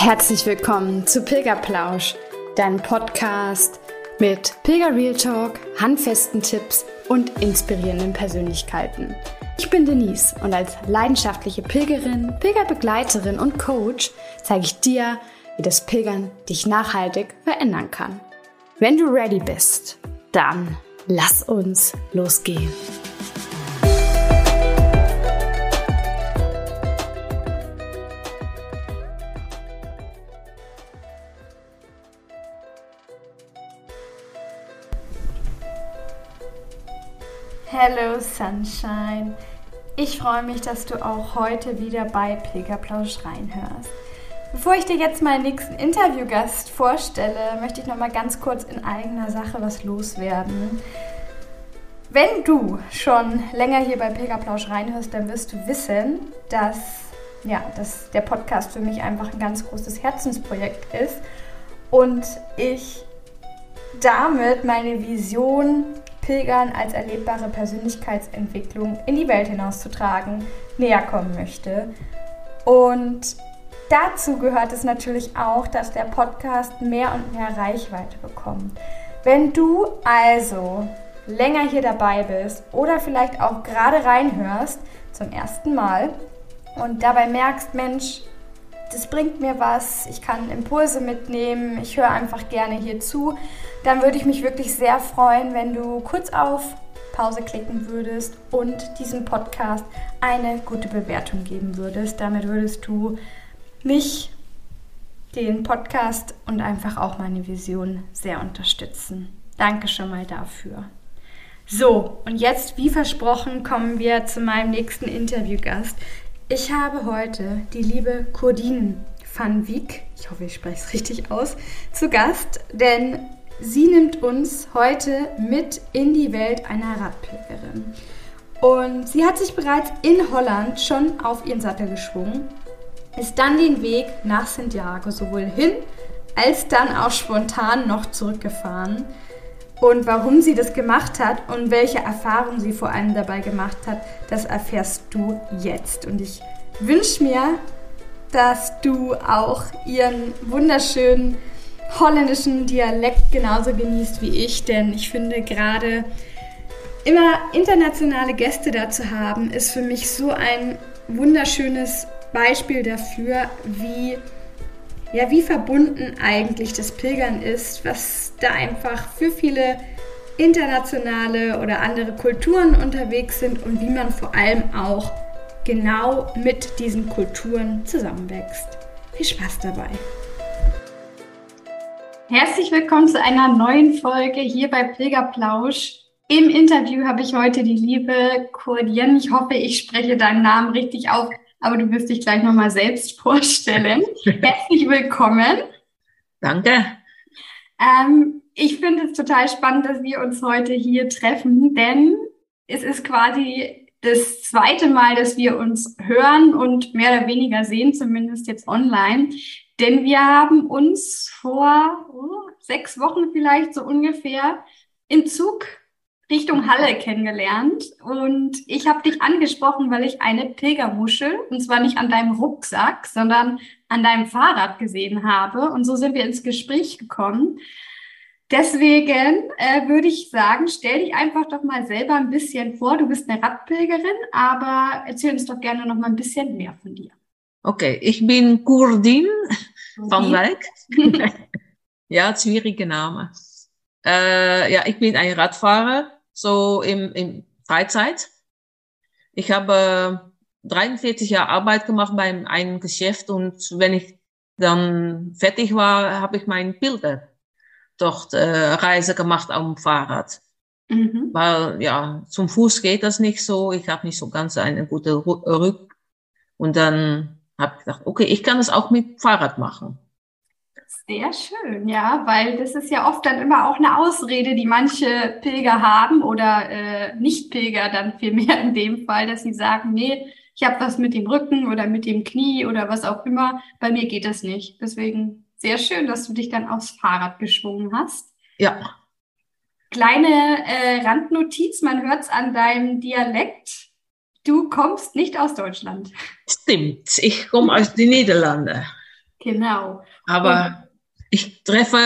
Herzlich willkommen zu Pilgerplausch, deinem Podcast mit Pilger Real Talk, handfesten Tipps und inspirierenden Persönlichkeiten. Ich bin Denise und als leidenschaftliche Pilgerin, Pilgerbegleiterin und Coach zeige ich dir, wie das Pilgern dich nachhaltig verändern kann. Wenn du ready bist, dann lass uns losgehen. Hello Sunshine. Ich freue mich, dass du auch heute wieder bei Pilgerplausch reinhörst. Bevor ich dir jetzt meinen nächsten Interviewgast vorstelle, möchte ich noch mal ganz kurz in eigener Sache was loswerden. Wenn du schon länger hier bei Pilgerplausch reinhörst, dann wirst du wissen, dass, ja, dass der Podcast für mich einfach ein ganz großes Herzensprojekt ist und ich damit meine Vision Pilgern als erlebbare Persönlichkeitsentwicklung in die Welt hinauszutragen, näher kommen möchte. Und dazu gehört es natürlich auch, dass der Podcast mehr und mehr Reichweite bekommt. Wenn du also länger hier dabei bist oder vielleicht auch gerade reinhörst zum ersten Mal und dabei merkst, Mensch, das bringt mir was, ich kann Impulse mitnehmen, ich höre einfach gerne hier zu, dann würde ich mich wirklich sehr freuen, wenn du kurz auf Pause klicken würdest und diesem Podcast eine gute Bewertung geben würdest. Damit würdest du mich, den Podcast und einfach auch meine Vision sehr unterstützen. Danke schon mal dafür. So, und jetzt, wie versprochen, kommen wir zu meinem nächsten Interviewgast. Ich habe heute die liebe Cordine van Wiek, ich hoffe, ich spreche es richtig aus, zu Gast, denn sie nimmt uns heute mit in die Welt einer Radpilgerin. Und sie hat sich bereits in Holland schon auf ihren Sattel geschwungen, ist dann den Weg nach Santiago sowohl hin als dann auch spontan noch zurückgefahren. Und warum sie das gemacht hat und welche Erfahrungen sie vor allem dabei gemacht hat, das erfährst du jetzt. Und ich wünsche mir, dass du auch ihren wunderschönen holländischen Dialekt genauso genießt wie ich, denn ich finde gerade immer internationale Gäste da zu haben, ist für mich so ein wunderschönes Beispiel dafür, wie ja, wie verbunden eigentlich das Pilgern ist, was da einfach für viele internationale oder andere Kulturen unterwegs sind und wie man vor allem auch genau mit diesen Kulturen zusammenwächst. Viel Spaß dabei! Herzlich willkommen zu einer neuen Folge hier bei Pilgerplausch. Im Interview habe ich heute die liebe Cordienne. Ich hoffe, ich spreche deinen Namen richtig auf aber du wirst dich gleich nochmal selbst vorstellen. Herzlich willkommen. Danke. Ähm, ich finde es total spannend, dass wir uns heute hier treffen, denn es ist quasi das zweite Mal, dass wir uns hören und mehr oder weniger sehen, zumindest jetzt online. Denn wir haben uns vor oh, sechs Wochen vielleicht so ungefähr im Zug Richtung Halle kennengelernt und ich habe dich angesprochen, weil ich eine Pilgermuschel, und zwar nicht an deinem Rucksack, sondern an deinem Fahrrad gesehen habe. Und so sind wir ins Gespräch gekommen. Deswegen äh, würde ich sagen, stell dich einfach doch mal selber ein bisschen vor. Du bist eine Radpilgerin, aber erzähl uns doch gerne noch mal ein bisschen mehr von dir. Okay, ich bin Kurdin van Wijk. ja, schwierige Name. Äh, ja, ich bin ein Radfahrer so im, im Freizeit. Ich habe 43 Jahre Arbeit gemacht bei einem Geschäft und wenn ich dann fertig war, habe ich meinen Pilger dort äh, Reise gemacht am Fahrrad. Mhm. Weil ja, zum Fuß geht das nicht so. Ich habe nicht so ganz eine gute Rück. Und dann habe ich gedacht, okay, ich kann das auch mit Fahrrad machen. Sehr schön, ja, weil das ist ja oft dann immer auch eine Ausrede, die manche Pilger haben oder äh, Nicht-Pilger dann vielmehr in dem Fall, dass sie sagen, nee, ich habe was mit dem Rücken oder mit dem Knie oder was auch immer, bei mir geht das nicht. Deswegen sehr schön, dass du dich dann aufs Fahrrad geschwungen hast. Ja. Kleine äh, Randnotiz, man hört es an deinem Dialekt. Du kommst nicht aus Deutschland. Stimmt, ich komme aus den Niederlanden. Genau. Aber und ich treffe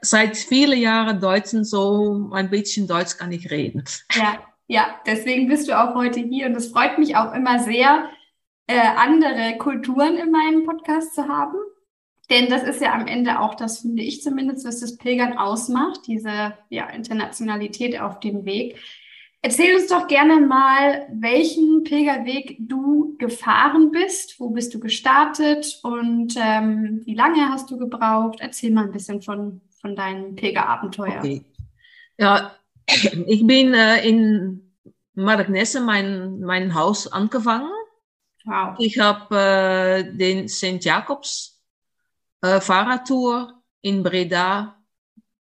seit vielen Jahren Deutschen, so ein bisschen Deutsch kann ich reden. Ja, ja, deswegen bist du auch heute hier und es freut mich auch immer sehr, äh, andere Kulturen in meinem Podcast zu haben. Denn das ist ja am Ende auch, das finde ich zumindest, was das Pilgern ausmacht, diese ja, Internationalität auf dem Weg. Erzähl uns doch gerne mal, welchen Pilgerweg du gefahren bist. Wo bist du gestartet und ähm, wie lange hast du gebraucht? Erzähl mal ein bisschen von, von deinem Pilgerabenteuer. Okay. Ja, ich bin äh, in Margnesse mein, mein Haus angefangen. Wow. Ich habe äh, den St. Jakobs äh, Fahrradtour in Breda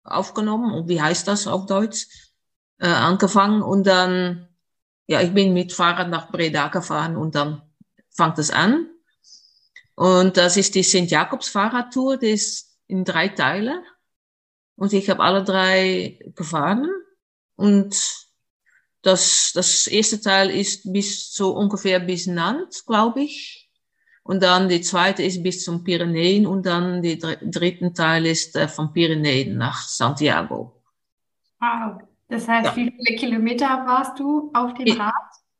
aufgenommen. Und wie heißt das auf Deutsch? Äh, angefangen und dann, ja, ich bin mit Fahrrad nach Breda gefahren und dann fängt es an. Und das ist die St. Jakobs Fahrradtour, die ist in drei Teile. Und ich habe alle drei gefahren. Und das, das erste Teil ist bis so ungefähr bis Nantes, glaube ich. Und dann die zweite ist bis zum Pyrenäen und dann die dr dritten Teil ist äh, von Pyrenäen nach Santiago. Wow. Das heißt, ja. wie viele Kilometer warst du auf dem Rad?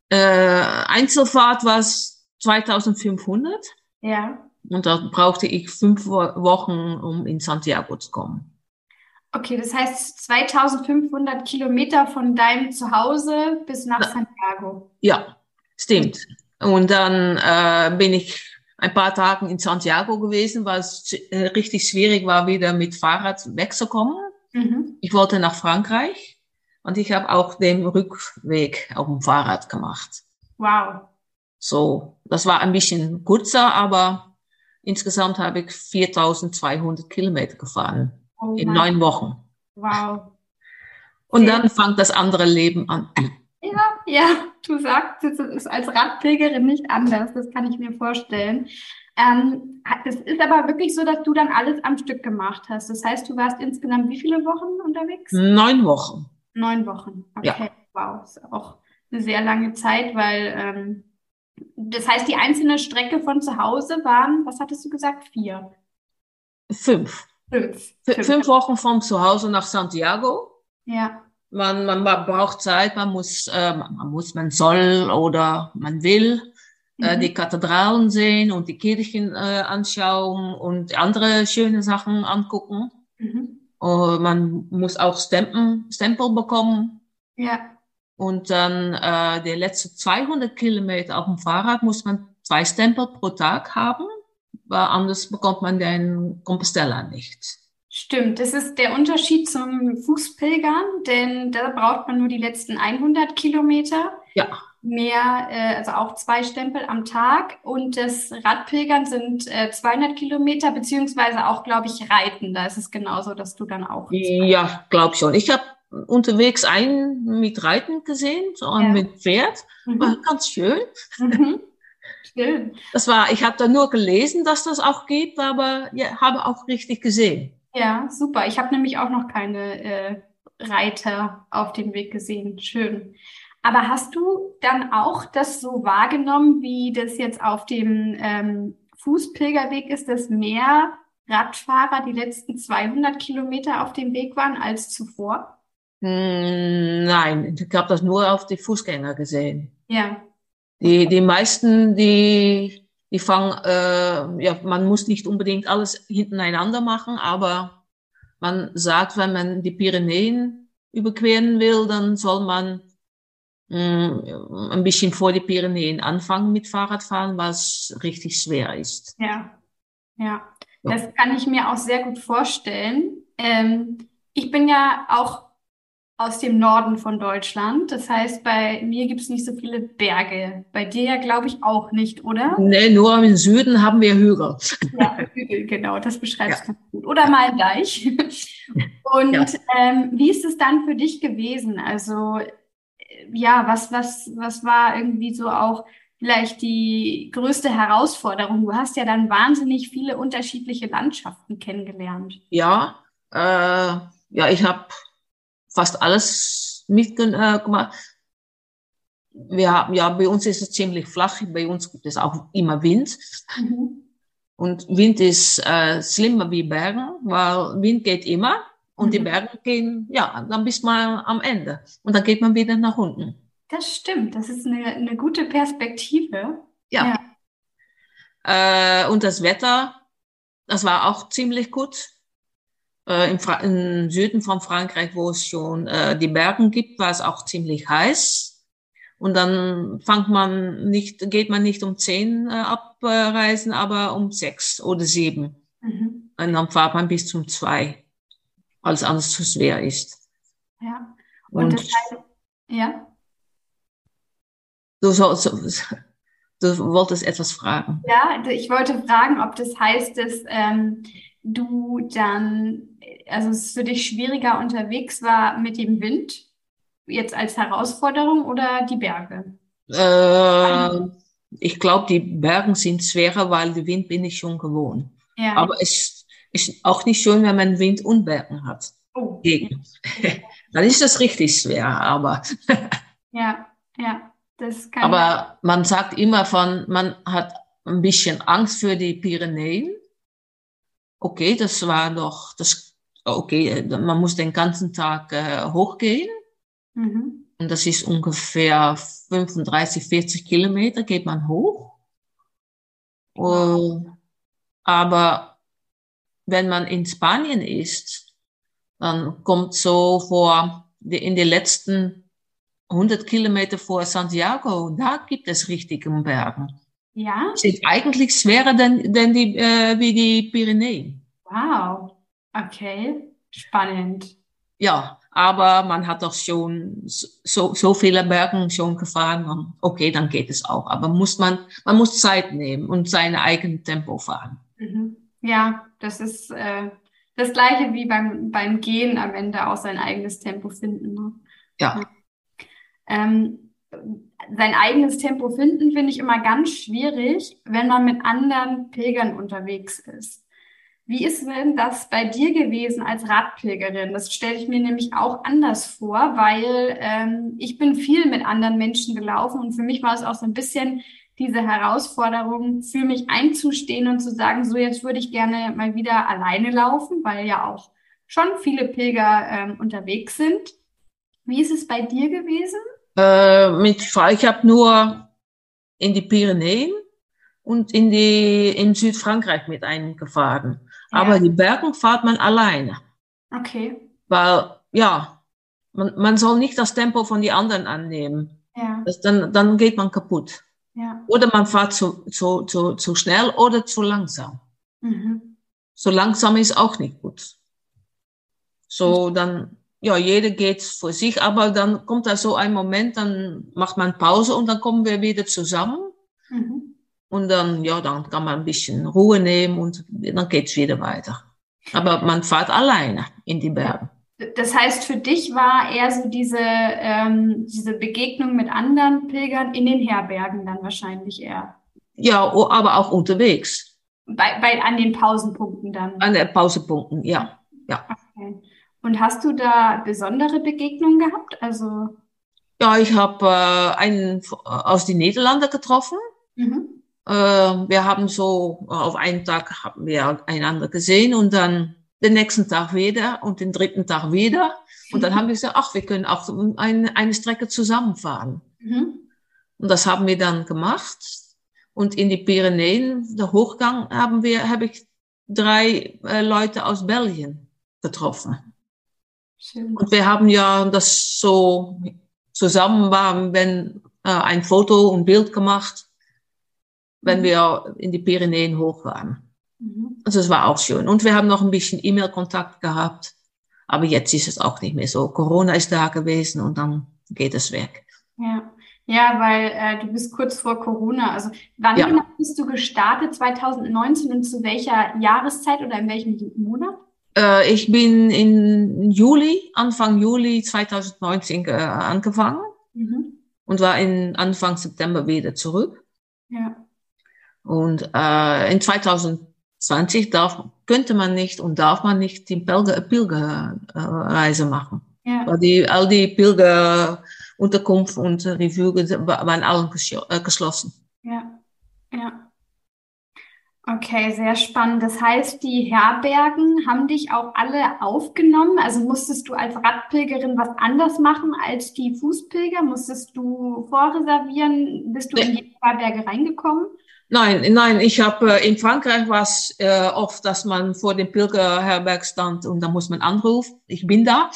Äh, Einzelfahrt war es 2500. Ja. Und da brauchte ich fünf Wochen, um in Santiago zu kommen. Okay, das heißt 2500 Kilometer von deinem Zuhause bis nach Santiago. Ja, stimmt. Und dann äh, bin ich ein paar Tage in Santiago gewesen, weil es äh, richtig schwierig war, wieder mit Fahrrad wegzukommen. Mhm. Ich wollte nach Frankreich. Und ich habe auch den Rückweg auf dem Fahrrad gemacht. Wow. So, das war ein bisschen kurzer, aber insgesamt habe ich 4200 Kilometer gefahren oh in neun Wochen. Wow. Und Sehr dann fängt das andere Leben an. Ja, ja, du sagst, es ist als Radpilgerin nicht anders, das kann ich mir vorstellen. Ähm, es ist aber wirklich so, dass du dann alles am Stück gemacht hast. Das heißt, du warst insgesamt wie viele Wochen unterwegs? Neun Wochen. Neun Wochen. Okay, ja. wow, ist auch eine sehr lange Zeit, weil ähm, das heißt, die einzelne Strecke von zu Hause waren, was hattest du gesagt, vier? Fünf. Fünf. Fünf, Fünf Wochen vom Zuhause nach Santiago. Ja. Man, man braucht Zeit, man muss, äh, man muss, man soll oder man will äh, mhm. die Kathedralen sehen und die Kirchen äh, anschauen und andere schöne Sachen angucken. Mhm. Uh, man muss auch Stempel, Stempel bekommen. Ja. Und dann äh, die letzten 200 Kilometer auf dem Fahrrad muss man zwei Stempel pro Tag haben, weil anders bekommt man den Compostela nicht. Stimmt, das ist der Unterschied zum Fußpilgern, denn da braucht man nur die letzten 100 Kilometer. Ja mehr, äh, also auch zwei Stempel am Tag. Und das Radpilgern sind äh, 200 Kilometer, beziehungsweise auch, glaube ich, Reiten. Da ist es genauso, dass du dann auch. Ja, glaube schon. Ich habe unterwegs einen mit Reiten gesehen, so einen ja. mit Pferd. Mhm. War ganz schön. Mhm. Schön. Das war, ich habe da nur gelesen, dass das auch gibt, aber ja, habe auch richtig gesehen. Ja, super. Ich habe nämlich auch noch keine äh, Reiter auf dem Weg gesehen. Schön. Aber hast du dann auch das so wahrgenommen, wie das jetzt auf dem ähm, Fußpilgerweg ist, dass mehr Radfahrer die letzten 200 Kilometer auf dem Weg waren als zuvor? Hm, nein, ich habe das nur auf die Fußgänger gesehen. Ja. Die, die meisten, die, die fangen, äh, ja, man muss nicht unbedingt alles hintereinander machen, aber man sagt, wenn man die Pyrenäen überqueren will, dann soll man ein bisschen vor die Pyrenäen anfangen mit Fahrradfahren, was richtig schwer ist. Ja, ja, das kann ich mir auch sehr gut vorstellen. Ähm, ich bin ja auch aus dem Norden von Deutschland. Das heißt, bei mir gibt es nicht so viele Berge. Bei dir ja, glaube ich, auch nicht, oder? Nee, nur im Süden haben wir Hügel. Ja, Hügel, genau, das beschreibst du ja. gut. Oder mal Deich. Und ja. ähm, wie ist es dann für dich gewesen? Also ja, was, was, was war irgendwie so auch vielleicht die größte Herausforderung? Du hast ja dann wahnsinnig viele unterschiedliche Landschaften kennengelernt. Ja, äh, ja, ich habe fast alles mitgemacht. Wir haben, ja, bei uns ist es ziemlich flach, bei uns gibt es auch immer Wind. Mhm. Und Wind ist äh, schlimmer wie Bergen, weil Wind geht immer und mhm. die Berge gehen, ja, dann bis man am Ende. Und dann geht man wieder nach unten. Das stimmt, das ist eine, eine gute Perspektive. Ja. ja. Äh, und das Wetter, das war auch ziemlich gut. Äh, im, im, Süden von Frankreich, wo es schon äh, die Bergen gibt, war es auch ziemlich heiß. Und dann fängt man nicht, geht man nicht um zehn äh, abreisen, aber um sechs oder sieben. Mhm. Und dann fahrt man bis zum zwei als alles zu schwer ist. Ja. Und, und das heißt, ja. Du, so, so, du wolltest etwas fragen. Ja, ich wollte fragen, ob das heißt, dass ähm, du dann, also es für dich schwieriger unterwegs war mit dem Wind, jetzt als Herausforderung oder die Berge? Äh, ich glaube, die Berge sind schwerer, weil den Wind bin ich schon gewohnt. Ja. Aber es ist auch nicht schön, wenn man Wind und Bergen hat. Oh. Dann ist das richtig schwer, aber. ja, ja, das kann. Aber man sagt immer von, man hat ein bisschen Angst für die Pyrenäen. Okay, das war doch, das, okay, man muss den ganzen Tag äh, hochgehen. Mhm. Und das ist ungefähr 35, 40 Kilometer geht man hoch. Uh, aber wenn man in Spanien ist, dann kommt so vor, in den letzten 100 Kilometer vor Santiago, da gibt es richtige Bergen. Ja? Sind eigentlich schwerer denn, denn die, äh, wie die Pyrenäen. Wow, okay, spannend. Ja, aber man hat doch schon so, so viele Bergen schon gefahren. Okay, dann geht es auch. Aber muss man, man muss Zeit nehmen und sein eigenes Tempo fahren. Mhm. Ja, das ist äh, das Gleiche wie beim, beim Gehen am Ende auch sein eigenes Tempo finden. Ne? Ja. Ähm, sein eigenes Tempo finden finde ich immer ganz schwierig, wenn man mit anderen Pilgern unterwegs ist. Wie ist denn das bei dir gewesen als Radpilgerin? Das stelle ich mir nämlich auch anders vor, weil ähm, ich bin viel mit anderen Menschen gelaufen und für mich war es auch so ein bisschen diese Herausforderung, für mich einzustehen und zu sagen, so jetzt würde ich gerne mal wieder alleine laufen, weil ja auch schon viele Pilger ähm, unterwegs sind. Wie ist es bei dir gewesen? Äh, mit, ich habe nur in die Pyrenäen und in die in Südfrankreich mit eingefahren. Ja. Aber die Bergen fahrt man alleine. Okay. Weil ja, man, man soll nicht das Tempo von den anderen annehmen. Ja. Das, dann, dann geht man kaputt. Ja. Oder man fährt zu, zu, zu, zu schnell oder zu langsam. Mhm. So langsam ist auch nicht gut. So, dann, ja, jeder geht für sich, aber dann kommt da so ein Moment, dann macht man Pause und dann kommen wir wieder zusammen. Mhm. Und dann, ja, dann kann man ein bisschen Ruhe nehmen und dann geht's wieder weiter. Aber man fährt alleine in die Berge. Das heißt, für dich war eher so diese, ähm, diese Begegnung mit anderen Pilgern in den Herbergen dann wahrscheinlich eher. Ja, aber auch unterwegs. Bei, bei, an den Pausenpunkten dann. An den Pausenpunkten, ja. ja. Okay. Und hast du da besondere Begegnungen gehabt? Also ja, ich habe äh, einen aus den Niederlanden getroffen. Mhm. Äh, wir haben so auf einen Tag haben wir einander gesehen und dann den nächsten Tag wieder und den dritten Tag wieder. Und dann haben wir gesagt, ach, wir können auch eine, eine Strecke zusammenfahren. Mhm. Und das haben wir dann gemacht. Und in die Pyrenäen, der Hochgang, haben wir, habe ich drei äh, Leute aus Belgien getroffen. Schön. Und wir haben ja das so zusammen waren, wenn äh, ein Foto und Bild gemacht, wenn mhm. wir in die Pyrenäen hoch waren. Mhm. Also es war auch schön. Und wir haben noch ein bisschen E-Mail-Kontakt gehabt. Aber jetzt ist es auch nicht mehr so. Corona ist da gewesen und dann geht es weg. Ja, ja weil äh, du bist kurz vor Corona. Also wann ja. genau bist du gestartet? 2019 und zu welcher Jahreszeit oder in welchem Monat? Äh, ich bin in Juli, Anfang Juli 2019 äh, angefangen mhm. und war in Anfang September wieder zurück. Ja. Und äh, in 2000 20 darf, könnte man nicht und darf man nicht die Pilger, Pilgerreise machen. Ja. Weil die, all die Pilgerunterkunft und Refuge waren alle äh, geschlossen. Ja, ja. Okay, sehr spannend. Das heißt, die Herbergen haben dich auch alle aufgenommen? Also musstest du als Radpilgerin was anders machen als die Fußpilger? Musstest du vorreservieren? Bist du in die Herberge reingekommen? Nein, nein, ich habe äh, in Frankreich war es äh, oft, dass man vor dem Pilgerherberg stand und da muss man anrufen, ich bin da.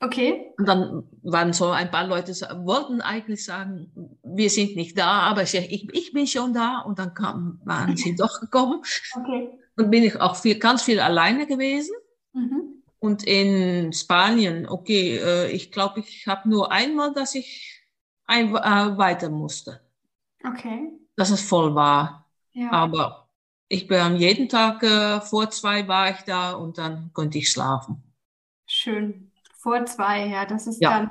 Okay. Und dann waren so ein paar Leute, wollten eigentlich sagen, wir sind nicht da, aber ich, ich, ich bin schon da. Und dann kam, waren sie doch gekommen. Okay. Und bin ich auch viel, ganz viel alleine gewesen. Mhm. Und in Spanien, okay, äh, ich glaube, ich habe nur einmal, dass ich ein, äh, weiter musste. Okay. Dass es voll war. Ja. Aber ich bin jeden Tag äh, vor zwei war ich da und dann konnte ich schlafen. Schön. Vor zwei, ja, das ist ja. dann,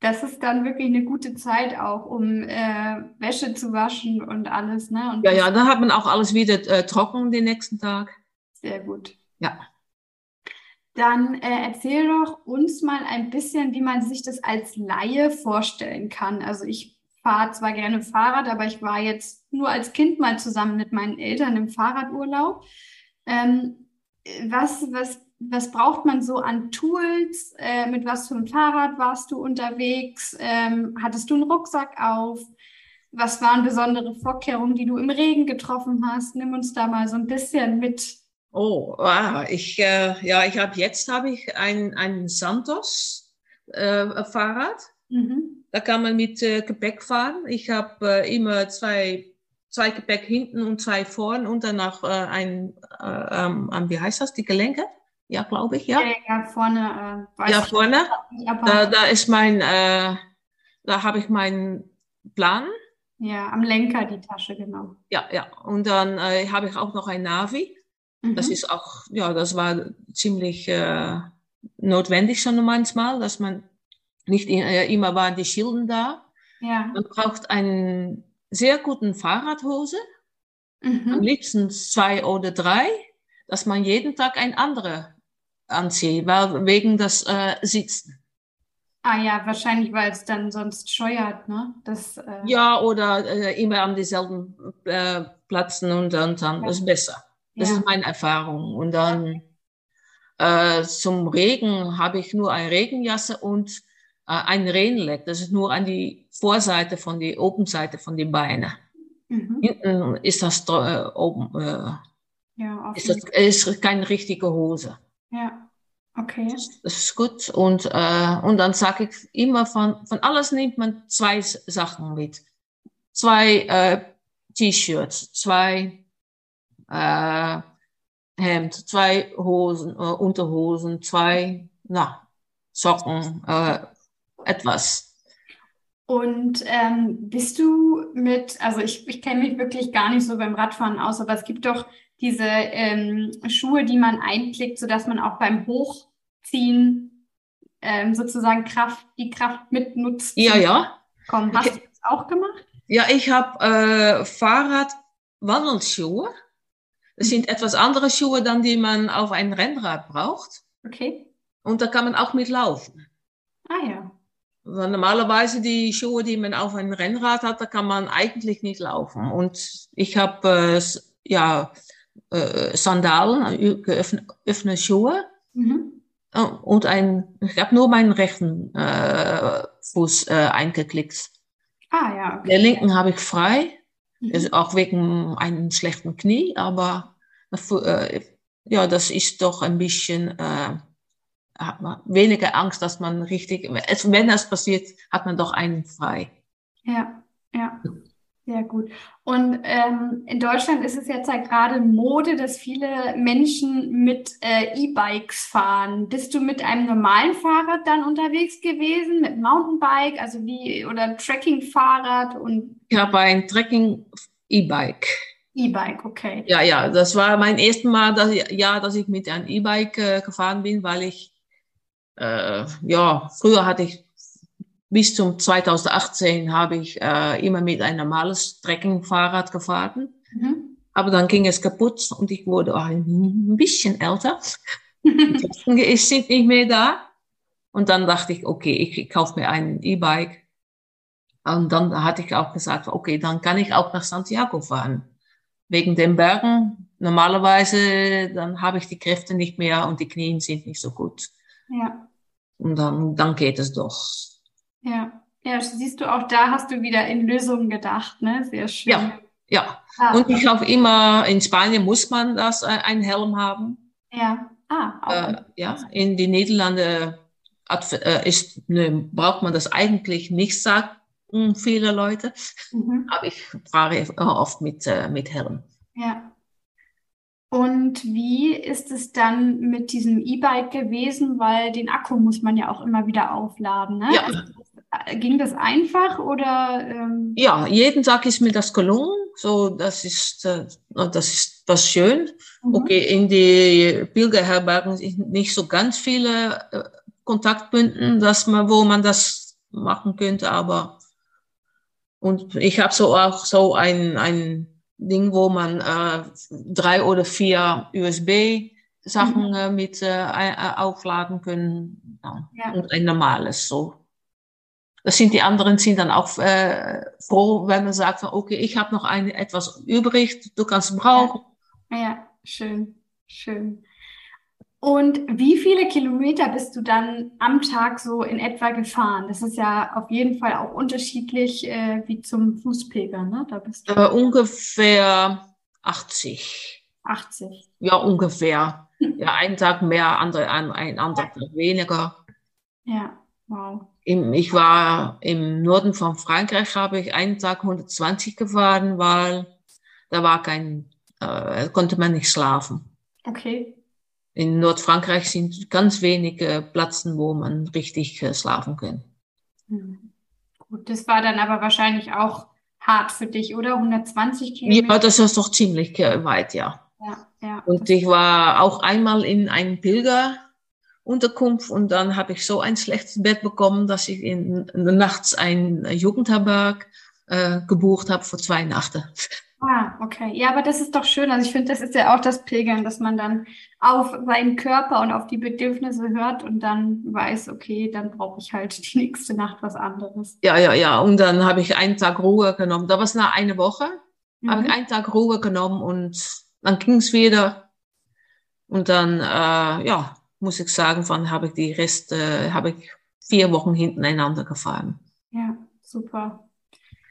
das ist dann wirklich eine gute Zeit auch, um äh, Wäsche zu waschen und alles, ne? Und ja, ja, dann hat man auch alles wieder äh, trocken den nächsten Tag. Sehr gut. Ja. Dann äh, erzähl doch uns mal ein bisschen, wie man sich das als Laie vorstellen kann. Also ich fahre zwar gerne Fahrrad, aber ich war jetzt nur als Kind mal zusammen mit meinen Eltern im Fahrradurlaub. Ähm, was, was was braucht man so an Tools? Äh, mit was für einem Fahrrad warst du unterwegs? Ähm, hattest du einen Rucksack auf? Was waren besondere Vorkehrungen, die du im Regen getroffen hast? Nimm uns da mal so ein bisschen mit. Oh, wow. ich äh, ja, ich habe jetzt habe ich ein ein Santos äh, Fahrrad. Mhm. Da kann man mit äh, Gepäck fahren. Ich habe äh, immer zwei zwei Gepäck hinten und zwei vorn und danach äh, ein äh, ähm, wie heißt das die Gelenke? Ja, glaube ich, ja. Ja, vorne. Äh, ja, vorne. Da, da ist mein, äh, da habe ich meinen Plan. Ja, am Lenker die Tasche, genau. Ja, ja. Und dann äh, habe ich auch noch ein Navi. Mhm. Das ist auch, ja, das war ziemlich äh, notwendig schon manchmal, dass man nicht äh, immer waren die Schilden da. Ja. Man braucht einen sehr guten Fahrradhose. Mhm. Am liebsten zwei oder drei, dass man jeden Tag ein andere anziehe, weil wegen des äh, Sitzen. Ah ja, wahrscheinlich, weil es dann sonst scheuert, ne? Das, äh ja, oder äh, immer an dieselben äh, Plätzen und dann, dann ja. ist besser. Das ja. ist meine Erfahrung. Und dann äh, zum Regen habe ich nur eine Regenjasse und ein Regenleck. Das ist nur an die Vorseite von die Obenseite von den Beinen. Mhm. Hinten ist das äh, oben. Äh, ja, ist, das, ist keine richtige Hose. Ja, okay. Das, ist gut. Und, äh, und dann sage ich immer, von, von alles nimmt man zwei Sachen mit. Zwei äh, T-Shirts, zwei äh, Hemd, zwei Hosen, äh, Unterhosen, zwei na, Socken, äh, etwas. Und ähm, bist du mit, also ich, ich kenne mich wirklich gar nicht so beim Radfahren aus, aber es gibt doch diese ähm, Schuhe, die man einklickt, sodass man auch beim Hochziehen ähm, sozusagen Kraft, die Kraft mitnutzt. Ja, ja. Komm, hast okay. du das auch gemacht? Ja, ich habe äh, Fahrradwandelschuhe. Das sind etwas andere Schuhe, dann die man auf ein Rennrad braucht. Okay. Und da kann man auch mit laufen. Ah ja. Normalerweise die Schuhe, die man auf ein Rennrad hat, da kann man eigentlich nicht laufen. Und ich habe äh, ja äh, Sandalen, geöffnete Schuhe. Mhm. Oh, und ein, ich habe nur meinen rechten äh, Fuß äh, eingeklickt. Ah ja. Okay. Der linken habe ich frei, mhm. ist auch wegen einem schlechten Knie, aber äh, ja, das ist doch ein bisschen äh, hat man weniger Angst, dass man richtig, wenn das passiert, hat man doch einen frei. Ja, ja. Sehr gut. Und ähm, in Deutschland ist es jetzt ja gerade Mode, dass viele Menschen mit äh, E-Bikes fahren. Bist du mit einem normalen Fahrrad dann unterwegs gewesen, mit Mountainbike, also wie oder Trekking-Fahrrad und? Ich habe ein Trekking-E-Bike. E-Bike, okay. Ja, ja, das war mein erstes Mal, dass ich, ja, dass ich mit einem E-Bike äh, gefahren bin, weil ich äh, ja früher hatte ich bis zum 2018 habe ich äh, immer mit ein normales Trekkingfahrrad gefahren. Mhm. Aber dann ging es kaputt und ich wurde auch ein bisschen älter. ich sind nicht mehr da. Und dann dachte ich, okay, ich, ich kaufe mir ein E-Bike. Und dann hatte ich auch gesagt, okay, dann kann ich auch nach Santiago fahren. wegen den Bergen. Normalerweise, dann habe ich die Kräfte nicht mehr und die Knien sind nicht so gut. Ja. Und dann, dann geht es doch. Ja. Ja, siehst du, auch da hast du wieder in Lösungen gedacht, ne? Sehr schön. Ja, ja. Ah, und ich glaube immer, in Spanien muss man das, äh, einen Helm haben. Ja. Ah, auch äh, ja, in die Niederlande äh, ist, ne, braucht man das eigentlich nicht, sagen viele Leute. Mhm. Aber ich fahre oft mit, äh, mit Helm. Ja. Und wie ist es dann mit diesem E-Bike gewesen? Weil den Akku muss man ja auch immer wieder aufladen. Ne? Ja. Das, ging das einfach oder? Ähm... Ja, jeden Tag ist mir das gelungen. So, das ist, äh, das ist das schön. Mhm. Okay, in die Pilgerherbergen sind nicht so ganz viele äh, Kontaktpunkte, dass man, wo man das machen könnte, aber und ich habe so auch so ein, ein Ding, wo man äh, drei oder vier USB-Sachen mhm. äh, mit äh, äh, aufladen können. Ja. ja. Und ein normales so. Das sind die anderen sind dann auch äh, froh, wenn man sagt, okay, ich habe noch ein, etwas übrig, du kannst brauchen. Ja. ja, schön, schön. Und wie viele Kilometer bist du dann am Tag so in etwa gefahren? Das ist ja auf jeden Fall auch unterschiedlich äh, wie zum Fußpilgern, ne? Da bist du äh, ungefähr 80. 80. Ja, ungefähr. ja, einen Tag mehr, andere, ein, ein anderer Tag weniger. Ja, wow. Im, ich war im Norden von Frankreich, habe ich einen Tag 120 gefahren, weil da war kein, äh, konnte man nicht schlafen. Okay in Nordfrankreich sind ganz wenige Plätze, wo man richtig äh, schlafen kann. Mhm. Gut, das war dann aber wahrscheinlich auch hart für dich, oder? 120 Kilometer? Ja, das ist doch ziemlich äh, weit, ja. Ja, ja. Und ich war auch einmal in einem Pilgerunterkunft und dann habe ich so ein schlechtes Bett bekommen, dass ich in, in nachts ein Jugendherberg äh, gebucht habe für zwei Nächte. Ah, okay. Ja, aber das ist doch schön. Also ich finde, das ist ja auch das Pilgern, dass man dann auf seinen Körper und auf die Bedürfnisse hört und dann weiß, okay, dann brauche ich halt die nächste Nacht was anderes. Ja, ja, ja. Und dann habe ich einen Tag Ruhe genommen. Da war es nach einer Woche. Mhm. Habe ich einen Tag Ruhe genommen und dann ging es wieder. Und dann, äh, ja, muss ich sagen, von habe ich die Rest, äh, habe ich vier Wochen hintereinander gefahren. Ja, super.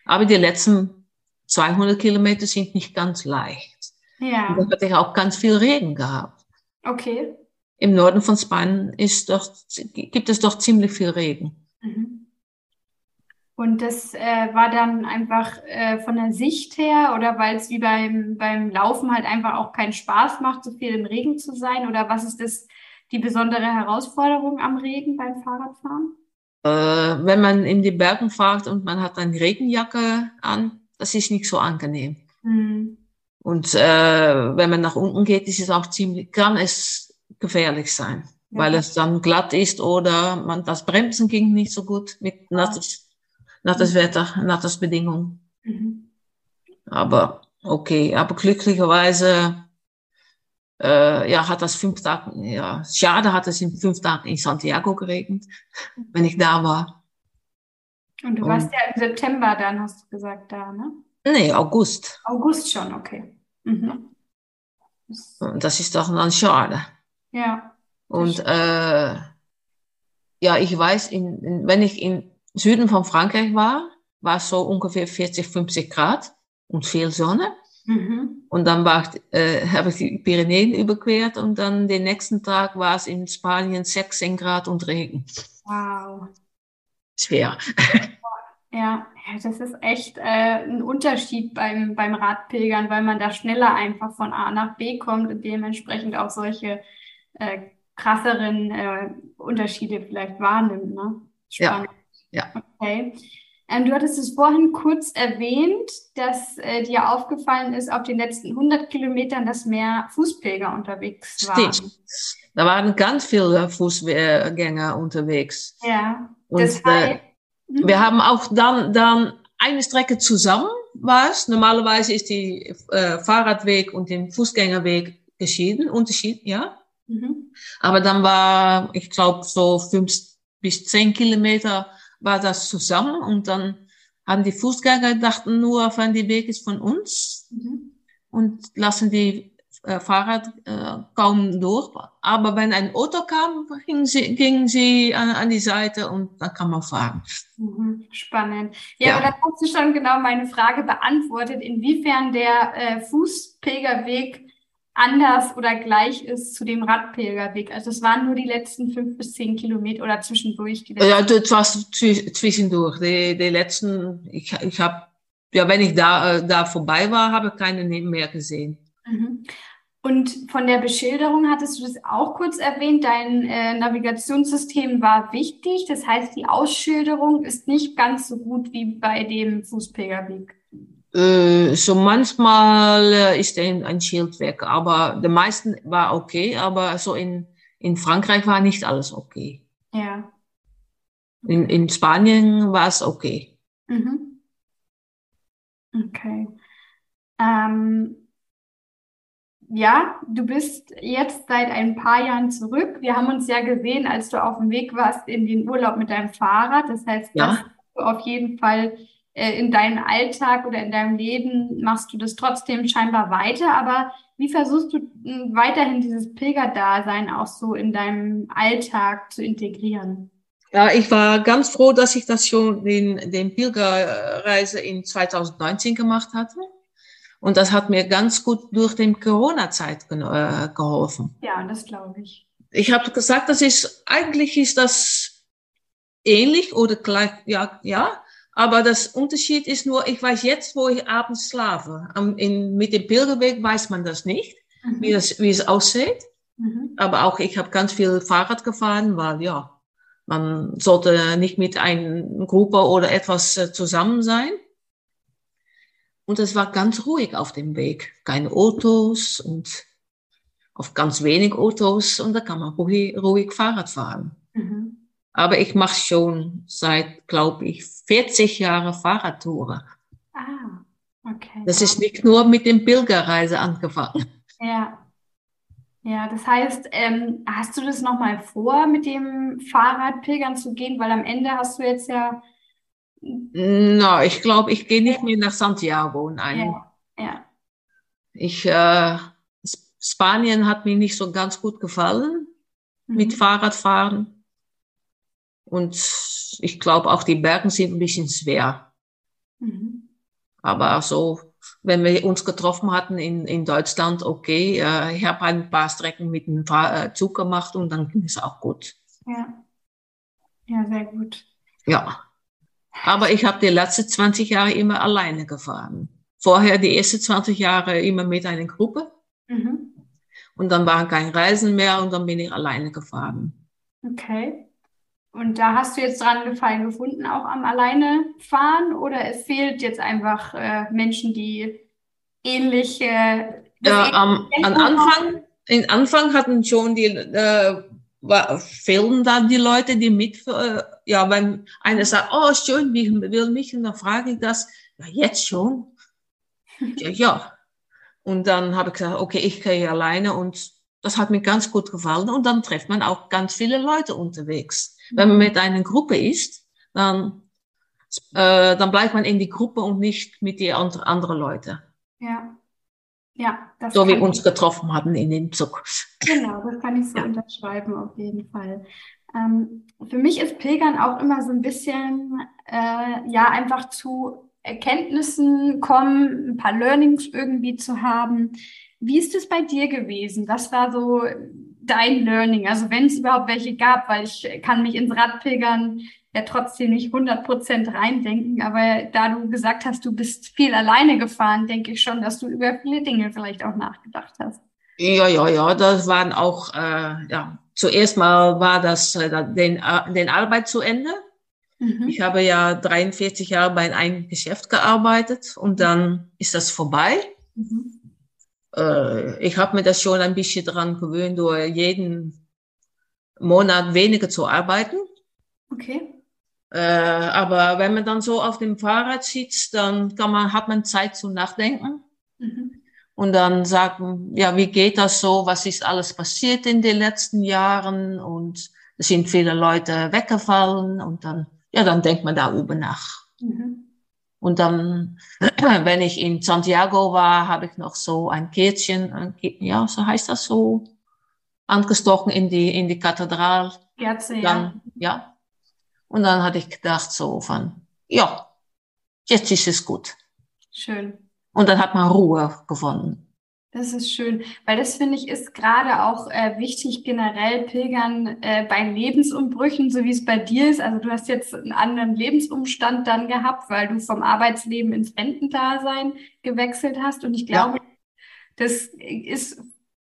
Aber die letzten 200 Kilometer sind nicht ganz leicht. Ja. Und da hatte ich auch ganz viel Regen gehabt. Okay. Im Norden von Spanien ist doch, gibt es doch ziemlich viel Regen. Mhm. Und das äh, war dann einfach äh, von der Sicht her oder weil es wie beim, beim Laufen halt einfach auch keinen Spaß macht, so viel im Regen zu sein? Oder was ist das die besondere Herausforderung am Regen beim Fahrradfahren? Äh, wenn man in die Bergen fährt und man hat eine Regenjacke an, das ist nicht so angenehm. Mhm. Und äh, wenn man nach unten geht, ist es auch ziemlich, kann es gefährlich sein, ja. weil es dann glatt ist oder man das Bremsen ging nicht so gut mit nattes, nattes mhm. Wetter, nattes Bedingungen. Mhm. Aber okay, aber glücklicherweise äh, ja, hat das fünf Tage, ja, schade hat es in fünf Tagen in Santiago geregnet, wenn ich da war. Und du warst ja im September dann, hast du gesagt, da, ne? Nee, August. August schon, okay. Mhm. Das ist doch dann schade. Ja. Und äh, ja, ich weiß, in, in, wenn ich im Süden von Frankreich war, war es so ungefähr 40, 50 Grad und viel Sonne. Mhm. Und dann war, äh, habe ich die Pyrenäen überquert und dann den nächsten Tag war es in Spanien 16 Grad und Regen. Wow. Schwer. Ja, das ist echt äh, ein Unterschied beim, beim Radpilgern, weil man da schneller einfach von A nach B kommt und dementsprechend auch solche äh, krasseren äh, Unterschiede vielleicht wahrnimmt. Ne? Spannend. Ja. ja. Okay. Ähm, du hattest es vorhin kurz erwähnt, dass äh, dir aufgefallen ist, auf den letzten 100 Kilometern, dass mehr Fußpilger unterwegs waren. Stimmt. Da waren ganz viele Fußgänger unterwegs. Ja. Und, das heißt, äh, wir haben auch dann, dann eine Strecke zusammen was. Normalerweise ist die äh, Fahrradweg und den Fußgängerweg geschieden, Unterschied, ja. Mhm. Aber dann war, ich glaube, so fünf bis zehn Kilometer war das zusammen und dann haben die Fußgänger dachten nur, wenn die Weg ist von uns. Mhm. und lassen die Fahrrad äh, kaum durch. Aber wenn ein Auto kam, gingen sie, gingen sie an, an die Seite und dann kann man fahren. Mhm, spannend. Ja, ja, aber da hast du schon genau meine Frage beantwortet, inwiefern der äh, Fußpilgerweg anders oder gleich ist zu dem Radpilgerweg. Also es waren nur die letzten fünf bis zehn Kilometer oder zwischendurch. Die ja, das war zwischendurch. Die, die letzten, ich, ich habe, ja, wenn ich da, äh, da vorbei war, habe ich keine mehr gesehen. Mhm. Und von der Beschilderung hattest du das auch kurz erwähnt. Dein äh, Navigationssystem war wichtig. Das heißt, die Ausschilderung ist nicht ganz so gut wie bei dem Fußpilgerweg. Äh, so manchmal äh, ist ein, ein Schild weg, aber die meisten war okay. Aber so in, in Frankreich war nicht alles okay. Ja. Okay. In, in Spanien war es okay. Mhm. Okay. Ähm, ja, du bist jetzt seit ein paar Jahren zurück. Wir haben uns ja gesehen, als du auf dem Weg warst in den Urlaub mit deinem Fahrrad. Das heißt, ja. du auf jeden Fall äh, in deinem Alltag oder in deinem Leben machst du das trotzdem scheinbar weiter. Aber wie versuchst du hm, weiterhin dieses Pilgerdasein auch so in deinem Alltag zu integrieren? Ja, ich war ganz froh, dass ich das schon in den Pilgerreise in 2019 gemacht hatte. Und das hat mir ganz gut durch die Corona-Zeit ge äh, geholfen. Ja, das glaube ich. Ich habe gesagt, das ist eigentlich ist das ähnlich oder gleich, ja, ja. Aber das Unterschied ist nur, ich weiß jetzt, wo ich abends schlafe. Am, in, mit dem Pilgerweg weiß man das nicht, mhm. wie, das, wie es aussieht. Mhm. Aber auch ich habe ganz viel Fahrrad gefahren, weil ja, man sollte nicht mit einer Gruppe oder etwas äh, zusammen sein. Und es war ganz ruhig auf dem Weg. Keine Autos und auf ganz wenig Autos und da kann man ruhig, ruhig Fahrrad fahren. Mhm. Aber ich mache schon seit, glaube ich, 40 Jahren Fahrradtouren. Ah, okay. Das ist nicht nur mit dem Pilgerreise angefangen. Ja. Ja, das heißt, ähm, hast du das nochmal vor, mit dem Fahrrad pilgern zu gehen? Weil am Ende hast du jetzt ja na, ich glaube, ich gehe nicht mehr nach Santiago. Nein. Ja. ja. Ich, äh, Spanien hat mir nicht so ganz gut gefallen mhm. mit Fahrradfahren. Und ich glaube, auch die Berge sind ein bisschen schwer. Mhm. Aber so, wenn wir uns getroffen hatten in, in Deutschland, okay, äh, ich habe ein paar Strecken mit dem Fahr äh, Zug gemacht und dann ging es auch gut. Ja. Ja, sehr gut. Ja. Aber ich habe die letzten 20 Jahre immer alleine gefahren. Vorher die ersten 20 Jahre immer mit einer Gruppe. Mhm. Und dann waren keine Reisen mehr und dann bin ich alleine gefahren. Okay. Und da hast du jetzt dran gefallen gefunden, auch am alleine fahren? Oder es fehlt jetzt einfach äh, Menschen, die ähnlich. Äh, ja, am, am Anfang, in Anfang hatten schon die äh, war, fehlen dann die Leute, die mit, äh, ja, wenn einer sagt, oh, schön, wie will mich, und dann frage ich das, ja, jetzt schon? ja, ja. Und dann habe ich gesagt, okay, ich gehe alleine und das hat mir ganz gut gefallen. Und dann trifft man auch ganz viele Leute unterwegs. Mhm. Wenn man mit einer Gruppe ist, dann, äh, dann bleibt man in die Gruppe und nicht mit die andre, anderen Leute. Ja. Ja, das so wie wir uns getroffen haben in dem Zug. Genau, das kann ich so ja. unterschreiben auf jeden Fall. Ähm, für mich ist Pilgern auch immer so ein bisschen, äh, ja, einfach zu Erkenntnissen kommen, ein paar Learnings irgendwie zu haben. Wie ist es bei dir gewesen? Was war so dein Learning? Also wenn es überhaupt welche gab, weil ich kann mich ins Radpilgern ja trotzdem nicht 100 Prozent reindenken. Aber da du gesagt hast, du bist viel alleine gefahren, denke ich schon, dass du über viele Dinge vielleicht auch nachgedacht hast. Ja, ja, ja, das waren auch, äh, ja, zuerst mal war das äh, den, äh, den Arbeit zu Ende. Mhm. Ich habe ja 43 Jahre bei einem Geschäft gearbeitet und dann ist das vorbei. Mhm. Äh, ich habe mir das schon ein bisschen daran gewöhnt, durch jeden Monat weniger zu arbeiten. Okay. Äh, aber wenn man dann so auf dem Fahrrad sitzt, dann kann man, hat man Zeit zum Nachdenken. Mhm. Und dann sagen, ja, wie geht das so? Was ist alles passiert in den letzten Jahren? Und es sind viele Leute weggefallen. Und dann, ja, dann denkt man darüber nach. Mhm. Und dann, wenn ich in Santiago war, habe ich noch so ein Kerzchen, ja, so heißt das so, angestochen in die, in die Kathedrale. Kerze, dann, ja. ja. Und dann hatte ich gedacht so von, ja, jetzt ist es gut. Schön. Und dann hat man Ruhe gewonnen. Das ist schön, weil das finde ich ist gerade auch äh, wichtig generell Pilgern äh, bei Lebensumbrüchen, so wie es bei dir ist. Also du hast jetzt einen anderen Lebensumstand dann gehabt, weil du vom Arbeitsleben ins Rentendasein gewechselt hast. Und ich glaube, ja. das ist,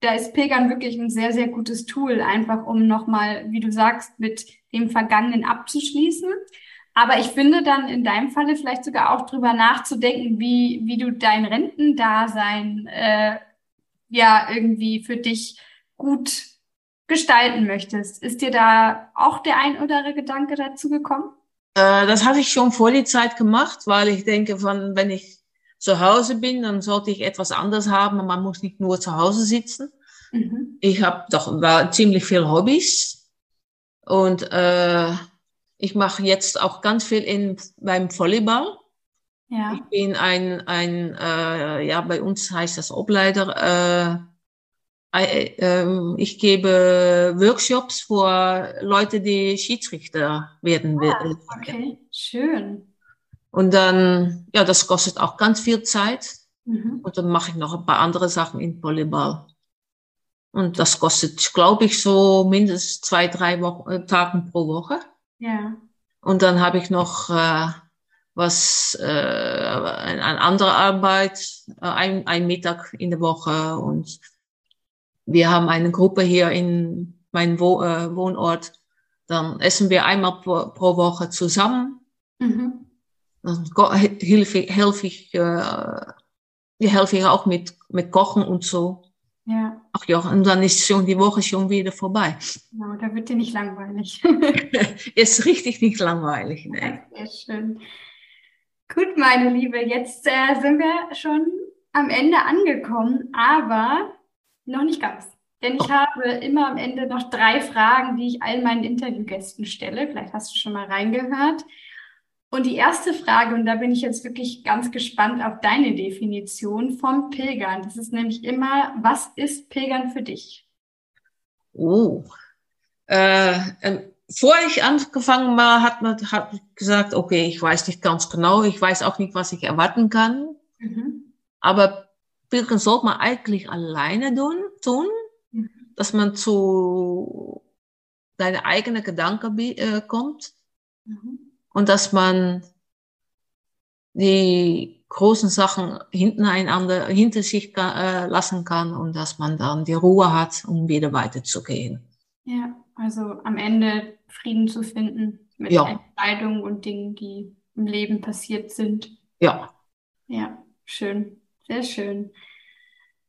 da ist Pilgern wirklich ein sehr, sehr gutes Tool, einfach um nochmal, wie du sagst, mit dem Vergangenen abzuschließen. Aber ich finde dann in deinem Falle vielleicht sogar auch drüber nachzudenken, wie, wie du dein Rentendasein äh, ja irgendwie für dich gut gestalten möchtest. Ist dir da auch der ein oder andere Gedanke dazu gekommen? Äh, das habe ich schon vor die Zeit gemacht, weil ich denke, von, wenn ich zu Hause bin, dann sollte ich etwas anderes haben. Man muss nicht nur zu Hause sitzen. Mhm. Ich habe doch war ziemlich viel Hobbys und äh, ich mache jetzt auch ganz viel in, beim Volleyball. Ja. Ich bin ein, ein äh, ja, bei uns heißt das Obleiter. Äh, äh, ich gebe Workshops für Leute, die Schiedsrichter werden ah, will. Okay, schön. Und dann, ja, das kostet auch ganz viel Zeit. Mhm. Und dann mache ich noch ein paar andere Sachen in Volleyball. Und das kostet, glaube ich, so mindestens zwei, drei Wochen, äh, Tagen pro Woche. Ja. Und dann habe ich noch äh, was äh, an andere Arbeit, äh, ein, ein Mittag in der Woche und wir haben eine Gruppe hier in meinem Wo äh, Wohnort. Dann essen wir einmal pro, pro Woche zusammen. Mhm. Dann helfe ich, helfe ich, äh, helfe ich auch mit, mit Kochen und so. Ja. Ach ja, und dann ist schon die Woche schon wieder vorbei. Genau, da wird dir nicht langweilig. ist richtig nicht langweilig, ne? Sehr schön. Gut, meine Liebe, jetzt äh, sind wir schon am Ende angekommen, aber noch nicht ganz. Denn ich oh. habe immer am Ende noch drei Fragen, die ich allen meinen Interviewgästen stelle. Vielleicht hast du schon mal reingehört. Und die erste Frage, und da bin ich jetzt wirklich ganz gespannt auf deine Definition vom Pilgern. Das ist nämlich immer, was ist Pilgern für dich? Oh, äh, ähm, vor ich angefangen war, hat man hat gesagt, okay, ich weiß nicht ganz genau, ich weiß auch nicht, was ich erwarten kann. Mhm. Aber Pilgern sollte man eigentlich alleine tun, tun mhm. dass man zu deine eigenen Gedanken äh, kommt mhm. Und dass man die großen Sachen hintereinander, hinter sich äh, lassen kann und dass man dann die Ruhe hat, um wieder weiterzugehen. Ja, also am Ende Frieden zu finden mit ja. Entscheidungen und Dingen, die im Leben passiert sind. Ja. Ja, schön, sehr schön.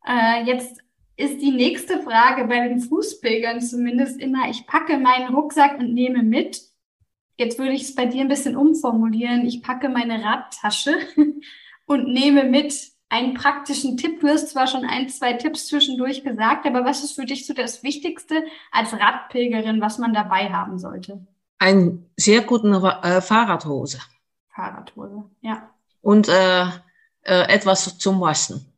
Äh, jetzt ist die nächste Frage bei den Fußpilgern zumindest immer, ich packe meinen Rucksack und nehme mit. Jetzt würde ich es bei dir ein bisschen umformulieren. Ich packe meine Radtasche und nehme mit einen praktischen Tipp. Du hast zwar schon ein, zwei Tipps zwischendurch gesagt, aber was ist für dich so das Wichtigste als Radpilgerin, was man dabei haben sollte? Eine sehr gute äh, Fahrradhose. Fahrradhose, ja. Und äh, äh, etwas zum Waschen.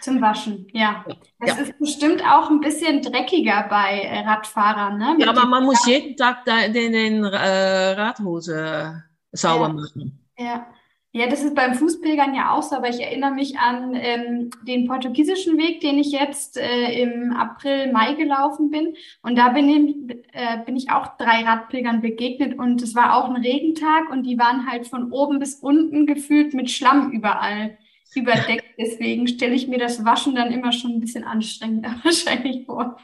Zum Waschen, ja. Das ja. ist bestimmt auch ein bisschen dreckiger bei Radfahrern, ne? Mit ja, aber man muss jeden Tag den, den äh, Radhose sauber ja. machen. Ja. Ja, das ist beim Fußpilgern ja auch so, aber ich erinnere mich an ähm, den portugiesischen Weg, den ich jetzt äh, im April, Mai gelaufen bin. Und da bin ich, äh, bin ich auch drei Radpilgern begegnet und es war auch ein Regentag und die waren halt von oben bis unten gefühlt mit Schlamm überall überdeckt. Deswegen stelle ich mir das Waschen dann immer schon ein bisschen anstrengender wahrscheinlich vor.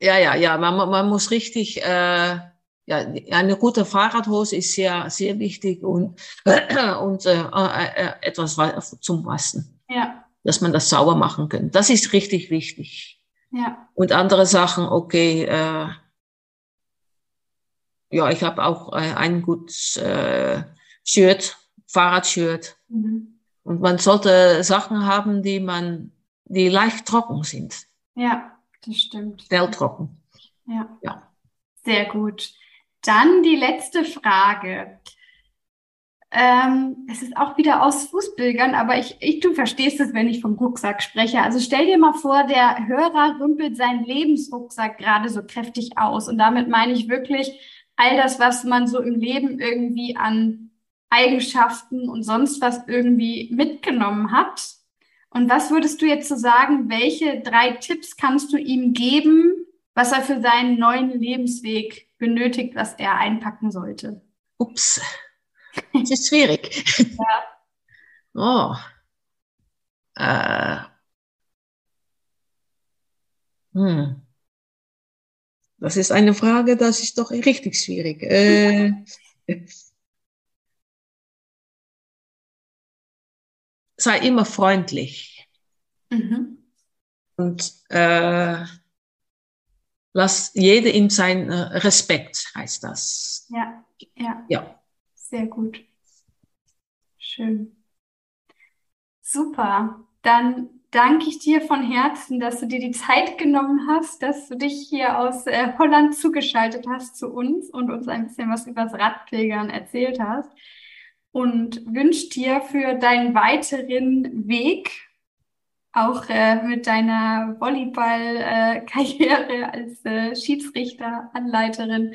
Ja, ja, ja, man, man muss richtig... Äh ja, eine gute Fahrradhose ist sehr, sehr wichtig und, und äh, äh, etwas zum Waschen. Ja. Dass man das sauber machen kann. Das ist richtig wichtig. Ja. Und andere Sachen, okay, äh, ja, ich habe auch äh, ein gutes äh, Shirt, Fahrradshirt. Mhm. Und man sollte Sachen haben, die man, die leicht trocken sind. Ja, das stimmt. Schnell trocken. Ja. ja. Sehr gut. Dann die letzte Frage. ähm, es ist auch wieder aus Fußbildern, aber ich, ich, du verstehst es, wenn ich vom Rucksack spreche. Also stell dir mal vor, der Hörer rümpelt seinen Lebensrucksack gerade so kräftig aus. Und damit meine ich wirklich all das, was man so im Leben irgendwie an Eigenschaften und sonst was irgendwie mitgenommen hat. Und was würdest du jetzt so sagen, welche drei Tipps kannst du ihm geben, was er für seinen neuen Lebensweg benötigt, was er einpacken sollte? Ups, das ist schwierig. ja. Oh. Äh. Hm. Das ist eine Frage, das ist doch richtig schwierig. Äh. sei immer freundlich. Mhm. Und äh, lass jeder ihm sein äh, Respekt, heißt das. Ja, ja. Ja. Sehr gut. Schön. Super. Dann danke ich dir von Herzen, dass du dir die Zeit genommen hast, dass du dich hier aus äh, Holland zugeschaltet hast zu uns und uns ein bisschen was über das Radpilgern erzählt hast und wünsche dir für deinen weiteren Weg, auch äh, mit deiner Volleyball-Karriere äh, als äh, Schiedsrichter, Anleiterin,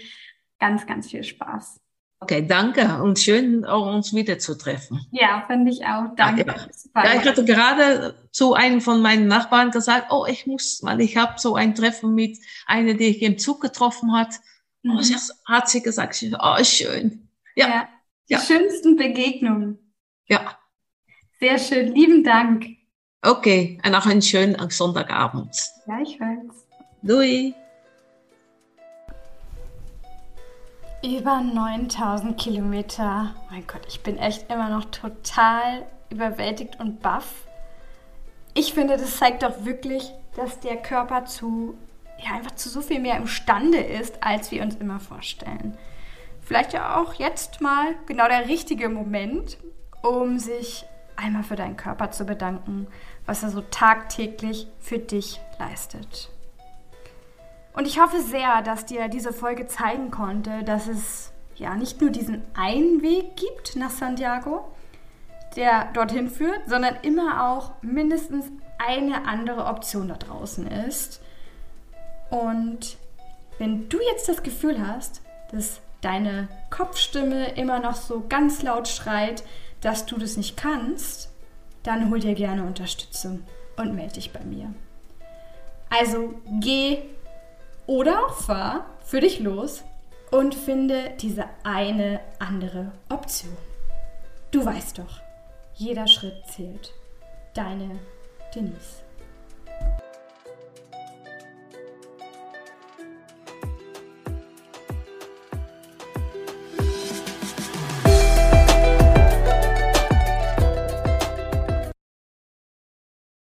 ganz, ganz viel Spaß. Okay, danke und schön, auch uns wiederzutreffen. Ja, finde ich auch. Danke. Ja, ja. ich hatte gerade zu einem von meinen Nachbarn gesagt, oh, ich muss, weil ich habe so ein Treffen mit einer, die ich im Zug getroffen hat. Mhm. Oh, hat sie gesagt, oh, schön. Ja. ja. Die ja. schönsten Begegnungen. Ja. Sehr schön. Lieben Dank. Okay. Und auch einen schönen Sonntagabend. Gleichfalls. Dui. Über 9000 Kilometer. Mein Gott, ich bin echt immer noch total überwältigt und baff. Ich finde, das zeigt doch wirklich, dass der Körper zu, ja, einfach zu so viel mehr imstande ist, als wir uns immer vorstellen vielleicht ja auch jetzt mal genau der richtige Moment, um sich einmal für deinen Körper zu bedanken, was er so tagtäglich für dich leistet. Und ich hoffe sehr, dass dir diese Folge zeigen konnte, dass es ja nicht nur diesen einen Weg gibt nach Santiago, der dorthin führt, sondern immer auch mindestens eine andere Option da draußen ist. Und wenn du jetzt das Gefühl hast, dass deine Kopfstimme immer noch so ganz laut schreit, dass du das nicht kannst, dann hol dir gerne Unterstützung und melde dich bei mir. Also geh oder auch fahr für dich los und finde diese eine andere Option. Du weißt doch, jeder Schritt zählt. Deine Denise.